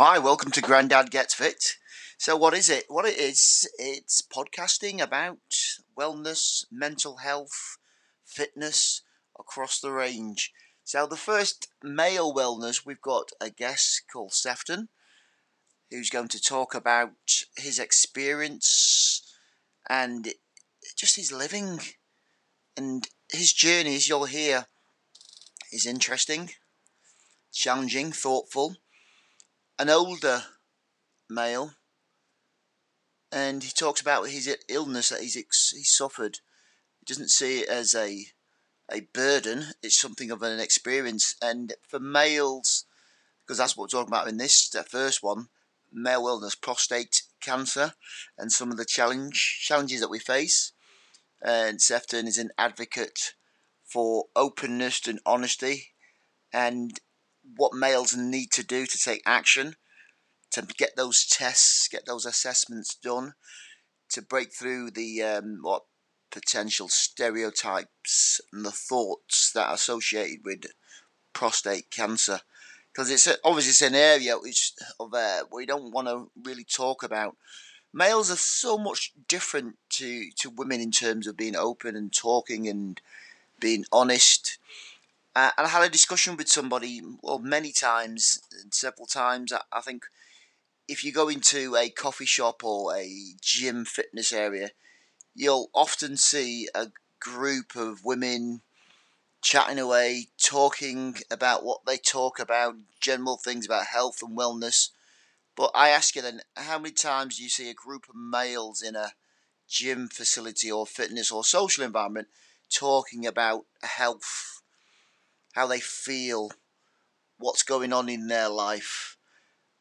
Hi, welcome to Grandad Gets Fit. So, what is it? What it is, it's podcasting about wellness, mental health, fitness across the range. So, the first male wellness, we've got a guest called Sefton who's going to talk about his experience and just his living and his journey, as you'll hear, is interesting, challenging, thoughtful an older male, and he talks about his illness that he's he suffered. He doesn't see it as a a burden; it's something of an experience. And for males, because that's what we're talking about in this first one, male illness, prostate cancer, and some of the challenge challenges that we face. And Sefton is an advocate for openness and honesty, and what males need to do to take action, to get those tests, get those assessments done, to break through the um, what potential stereotypes and the thoughts that are associated with prostate cancer. Because it's obviously it's an area which of uh, we don't want to really talk about. Males are so much different to, to women in terms of being open and talking and being honest uh, and I had a discussion with somebody, well, many times, several times. I, I think if you go into a coffee shop or a gym fitness area, you'll often see a group of women chatting away, talking about what they talk about, general things about health and wellness. But I ask you then, how many times do you see a group of males in a gym facility or fitness or social environment talking about health how they feel, what's going on in their life.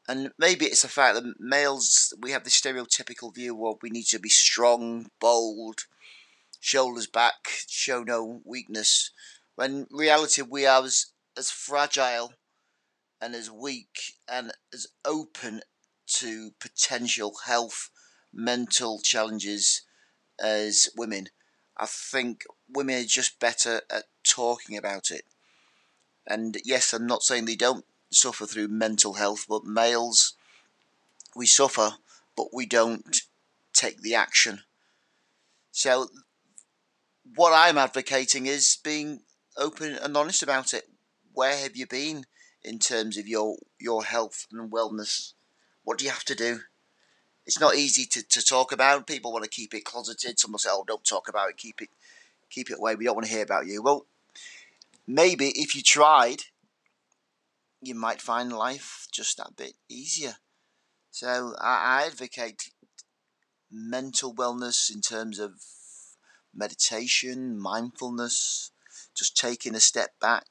And maybe it's the fact that males, we have this stereotypical view of we need to be strong, bold, shoulders back, show no weakness. When reality, we are as, as fragile and as weak and as open to potential health, mental challenges as women. I think women are just better at talking about it. And yes, I'm not saying they don't suffer through mental health, but males, we suffer, but we don't take the action. So, what I'm advocating is being open and honest about it. Where have you been in terms of your your health and wellness? What do you have to do? It's not easy to, to talk about. People want to keep it closeted. Some will say, "Oh, don't talk about it. Keep it keep it away. We don't want to hear about you." Well, maybe if you tried, you might find life just that bit easier. So I, advocate mental wellness in terms of meditation, mindfulness, just taking a step back,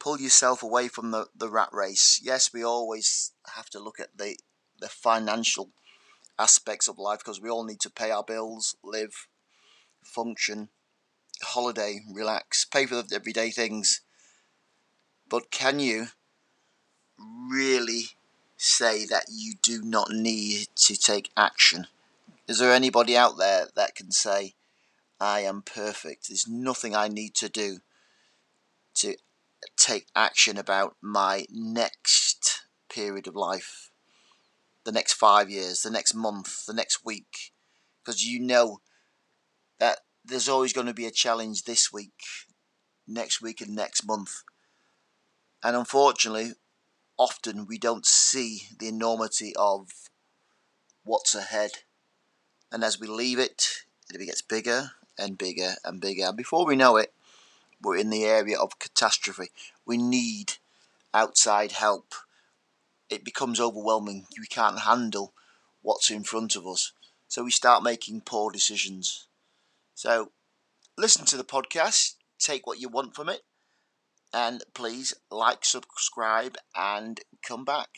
pull yourself away from the, the rat race. Yes, we always have to look at the, the financial aspects of life because we all need to pay our bills, live, function holiday, relax, pay for the everyday things. But can you really say that you do not need to take action? Is there anybody out there that can say, I am perfect? There's nothing I need to do to take action about my next period of life, the next five years, the next month, the next week, because you know that there's always going to be a challenge this week, next week, and next month. And unfortunately, often we don't see the enormity of what's ahead. And as we leave it, it gets bigger and bigger and bigger. And before we know it, we're in the area of catastrophe. We need outside help. It becomes overwhelming. We can't handle what's in front of us. So we start making poor decisions. So listen to the podcast, take what you want from it, and please like, subscribe, and come back.